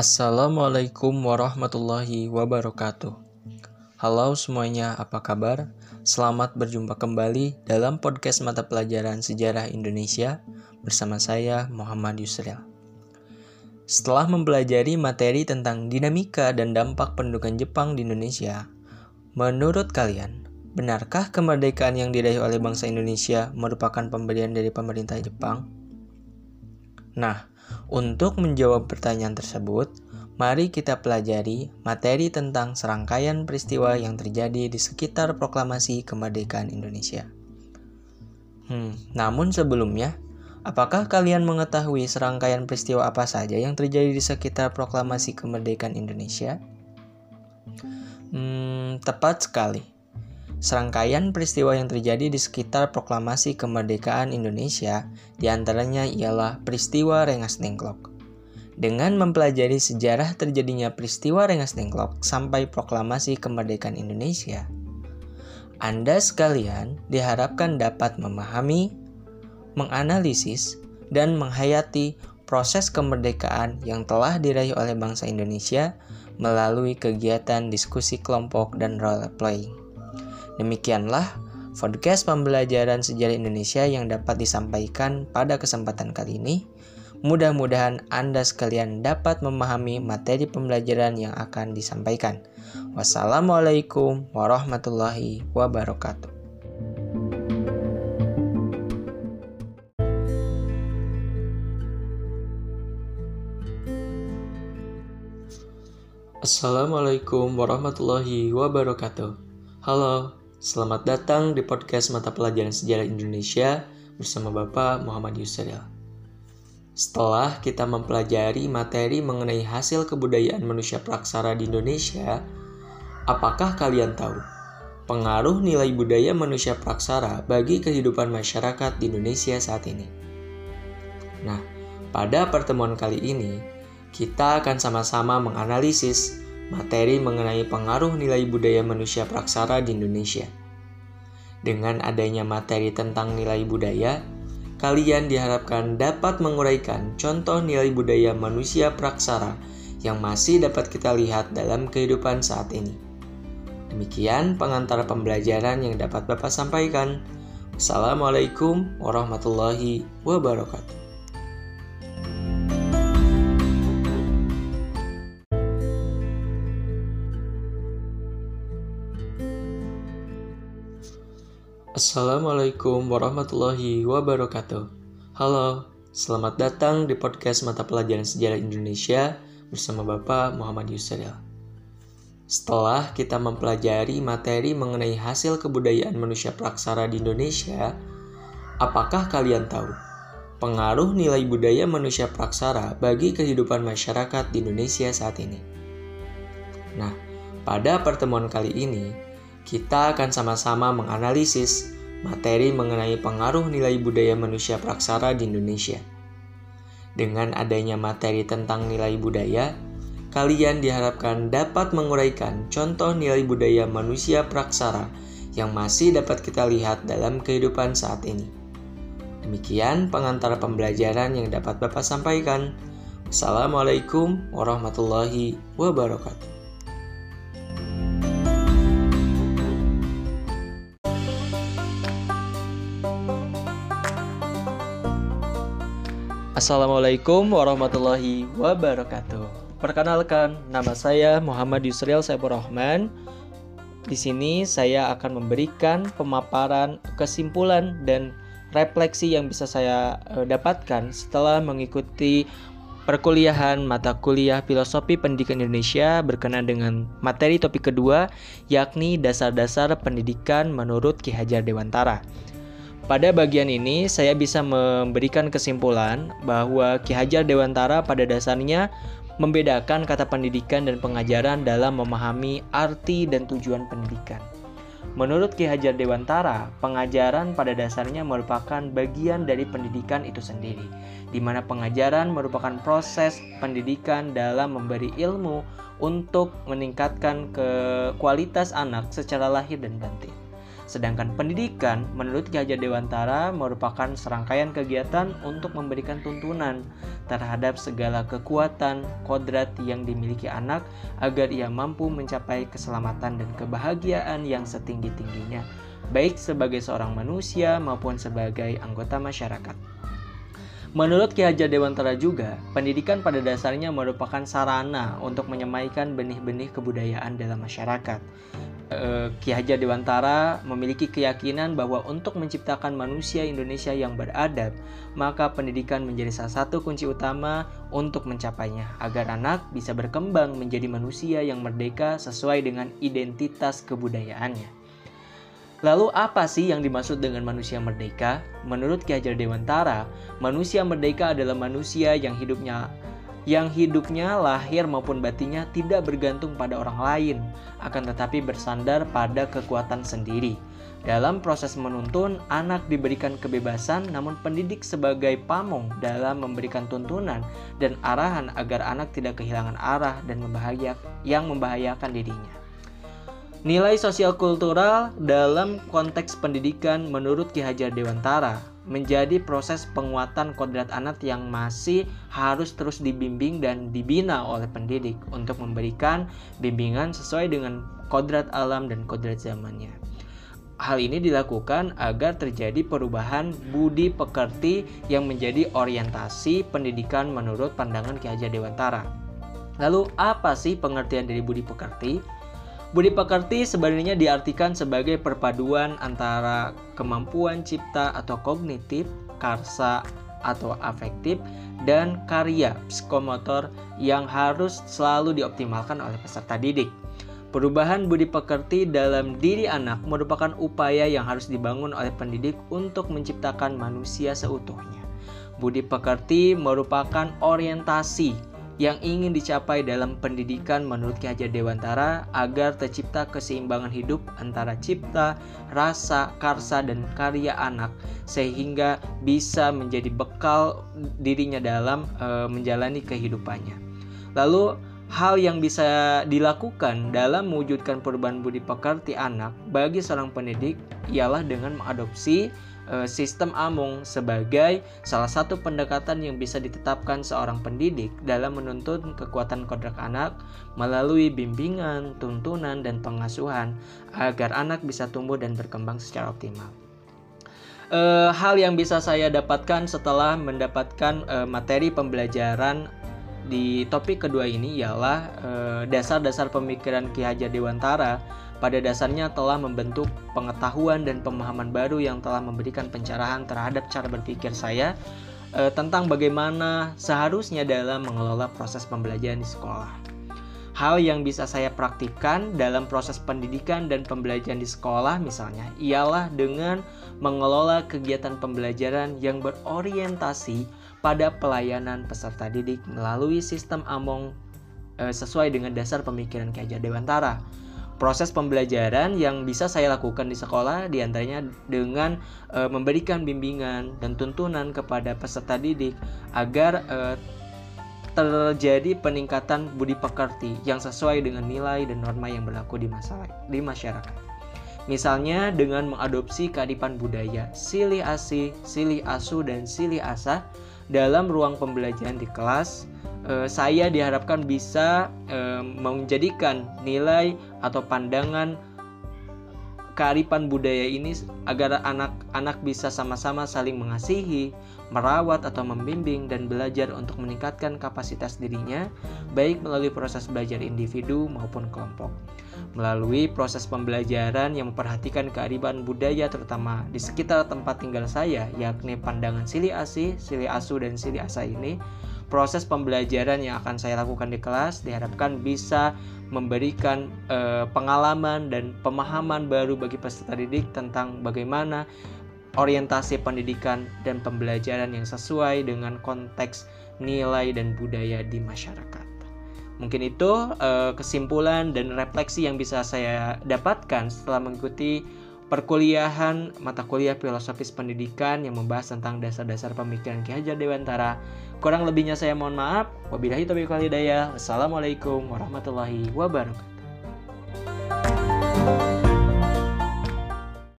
Assalamualaikum warahmatullahi wabarakatuh. Halo semuanya, apa kabar? Selamat berjumpa kembali dalam podcast mata pelajaran Sejarah Indonesia bersama saya Muhammad Yusril. Setelah mempelajari materi tentang dinamika dan dampak pendudukan Jepang di Indonesia, menurut kalian, benarkah kemerdekaan yang diraih oleh bangsa Indonesia merupakan pemberian dari pemerintah Jepang? Nah, untuk menjawab pertanyaan tersebut, mari kita pelajari materi tentang serangkaian peristiwa yang terjadi di sekitar proklamasi kemerdekaan Indonesia. Hmm, namun sebelumnya, apakah kalian mengetahui serangkaian peristiwa apa saja yang terjadi di sekitar proklamasi kemerdekaan Indonesia? Hmm, tepat sekali. Serangkaian peristiwa yang terjadi di sekitar proklamasi kemerdekaan Indonesia di antaranya ialah peristiwa Rengas Dengklok. Dengan mempelajari sejarah terjadinya peristiwa Rengas Dengklok sampai proklamasi kemerdekaan Indonesia, Anda sekalian diharapkan dapat memahami, menganalisis, dan menghayati proses kemerdekaan yang telah diraih oleh bangsa Indonesia melalui kegiatan diskusi kelompok dan role playing. Demikianlah podcast pembelajaran sejarah Indonesia yang dapat disampaikan pada kesempatan kali ini. Mudah-mudahan Anda sekalian dapat memahami materi pembelajaran yang akan disampaikan. Wassalamualaikum warahmatullahi wabarakatuh. Assalamualaikum warahmatullahi wabarakatuh. Halo, Selamat datang di podcast mata pelajaran sejarah Indonesia bersama Bapak Muhammad Yusril. Setelah kita mempelajari materi mengenai hasil kebudayaan manusia praksara di Indonesia, apakah kalian tahu pengaruh nilai budaya manusia praksara bagi kehidupan masyarakat di Indonesia saat ini? Nah, pada pertemuan kali ini, kita akan sama-sama menganalisis materi mengenai pengaruh nilai budaya manusia praksara di Indonesia. Dengan adanya materi tentang nilai budaya, kalian diharapkan dapat menguraikan contoh nilai budaya manusia praksara yang masih dapat kita lihat dalam kehidupan saat ini. Demikian pengantar pembelajaran yang dapat Bapak sampaikan. Assalamualaikum warahmatullahi wabarakatuh. Assalamualaikum warahmatullahi wabarakatuh. Halo, selamat datang di podcast mata pelajaran sejarah Indonesia bersama Bapak Muhammad Yusril. Setelah kita mempelajari materi mengenai hasil kebudayaan manusia praksara di Indonesia, apakah kalian tahu pengaruh nilai budaya manusia praksara bagi kehidupan masyarakat di Indonesia saat ini? Nah, pada pertemuan kali ini, kita akan sama-sama menganalisis materi mengenai pengaruh nilai budaya manusia praksara di Indonesia. Dengan adanya materi tentang nilai budaya, kalian diharapkan dapat menguraikan contoh nilai budaya manusia praksara yang masih dapat kita lihat dalam kehidupan saat ini. Demikian pengantar pembelajaran yang dapat Bapak sampaikan. Assalamualaikum warahmatullahi wabarakatuh. Assalamualaikum warahmatullahi wabarakatuh. Perkenalkan, nama saya Muhammad Yusril Saifur Rahman. Di sini saya akan memberikan pemaparan, kesimpulan dan refleksi yang bisa saya uh, dapatkan setelah mengikuti perkuliahan mata kuliah Filosofi Pendidikan Indonesia berkenan dengan materi topik kedua yakni dasar-dasar pendidikan menurut Ki Hajar Dewantara. Pada bagian ini, saya bisa memberikan kesimpulan bahwa Ki Hajar Dewantara pada dasarnya membedakan kata pendidikan dan pengajaran dalam memahami arti dan tujuan pendidikan. Menurut Ki Hajar Dewantara, pengajaran pada dasarnya merupakan bagian dari pendidikan itu sendiri, di mana pengajaran merupakan proses pendidikan dalam memberi ilmu untuk meningkatkan ke kualitas anak secara lahir dan batin. Sedangkan pendidikan menurut Hajar Dewantara merupakan serangkaian kegiatan untuk memberikan tuntunan terhadap segala kekuatan, kodrat yang dimiliki anak agar ia mampu mencapai keselamatan dan kebahagiaan yang setinggi-tingginya, baik sebagai seorang manusia maupun sebagai anggota masyarakat. Menurut Ki Hajar Dewantara juga, pendidikan pada dasarnya merupakan sarana untuk menyemaikan benih-benih kebudayaan dalam masyarakat. Eh, Ki Hajar Dewantara memiliki keyakinan bahwa untuk menciptakan manusia Indonesia yang beradab, maka pendidikan menjadi salah satu kunci utama untuk mencapainya, agar anak bisa berkembang menjadi manusia yang merdeka sesuai dengan identitas kebudayaannya. Lalu apa sih yang dimaksud dengan manusia merdeka? Menurut Ki Hajar Dewantara, manusia merdeka adalah manusia yang hidupnya yang hidupnya lahir maupun batinnya tidak bergantung pada orang lain, akan tetapi bersandar pada kekuatan sendiri. Dalam proses menuntun, anak diberikan kebebasan, namun pendidik sebagai pamong dalam memberikan tuntunan dan arahan agar anak tidak kehilangan arah dan membahayak, yang membahayakan dirinya. Nilai sosial kultural dalam konteks pendidikan menurut Ki Hajar Dewantara menjadi proses penguatan kodrat anak yang masih harus terus dibimbing dan dibina oleh pendidik untuk memberikan bimbingan sesuai dengan kodrat alam dan kodrat zamannya. Hal ini dilakukan agar terjadi perubahan budi pekerti yang menjadi orientasi pendidikan menurut pandangan Ki Hajar Dewantara. Lalu apa sih pengertian dari budi pekerti? Budi pekerti sebenarnya diartikan sebagai perpaduan antara kemampuan cipta atau kognitif, karsa atau afektif, dan karya psikomotor yang harus selalu dioptimalkan oleh peserta didik. Perubahan budi pekerti dalam diri anak merupakan upaya yang harus dibangun oleh pendidik untuk menciptakan manusia seutuhnya. Budi pekerti merupakan orientasi yang ingin dicapai dalam pendidikan menurut Ki Hajar Dewantara agar tercipta keseimbangan hidup antara cipta, rasa, karsa, dan karya anak sehingga bisa menjadi bekal dirinya dalam e, menjalani kehidupannya. Lalu hal yang bisa dilakukan dalam mewujudkan perubahan budi pekerti anak bagi seorang pendidik ialah dengan mengadopsi sistem Amung sebagai salah satu pendekatan yang bisa ditetapkan seorang pendidik dalam menuntun kekuatan kodrak anak melalui bimbingan, tuntunan, dan pengasuhan agar anak bisa tumbuh dan berkembang secara optimal. E, hal yang bisa saya dapatkan setelah mendapatkan e, materi pembelajaran di topik kedua ini ialah dasar-dasar pemikiran Ki Hajar Dewantara pada dasarnya telah membentuk pengetahuan dan pemahaman baru yang telah memberikan pencerahan terhadap cara berpikir saya e, tentang bagaimana seharusnya dalam mengelola proses pembelajaran di sekolah. Hal yang bisa saya praktikkan dalam proses pendidikan dan pembelajaran di sekolah misalnya ialah dengan mengelola kegiatan pembelajaran yang berorientasi pada pelayanan peserta didik melalui sistem Among e, sesuai dengan dasar pemikiran Ki Dewantara proses pembelajaran yang bisa saya lakukan di sekolah di antaranya dengan e, memberikan bimbingan dan tuntunan kepada peserta didik agar e, terjadi peningkatan budi pekerti yang sesuai dengan nilai dan norma yang berlaku di masyarakat. Misalnya dengan mengadopsi kearifan budaya, silih asih, silih asu, dan silih asa dalam ruang pembelajaran di kelas, eh, saya diharapkan bisa eh, menjadikan nilai atau pandangan kearifan budaya ini agar anak-anak bisa sama-sama saling mengasihi, merawat atau membimbing dan belajar untuk meningkatkan kapasitas dirinya baik melalui proses belajar individu maupun kelompok. Melalui proses pembelajaran yang memperhatikan kearifan budaya terutama di sekitar tempat tinggal saya yakni pandangan sili asih, sili asu dan sili asa ini proses pembelajaran yang akan saya lakukan di kelas diharapkan bisa memberikan eh, pengalaman dan pemahaman baru bagi peserta didik tentang bagaimana orientasi pendidikan dan pembelajaran yang sesuai dengan konteks nilai dan budaya di masyarakat. Mungkin itu eh, kesimpulan dan refleksi yang bisa saya dapatkan setelah mengikuti perkuliahan mata kuliah filosofis pendidikan yang membahas tentang dasar-dasar pemikiran Ki Hajar Dewantara. Kurang lebihnya saya mohon maaf. Wabillahi taufiq wal hidayah. Wassalamualaikum warahmatullahi wabarakatuh.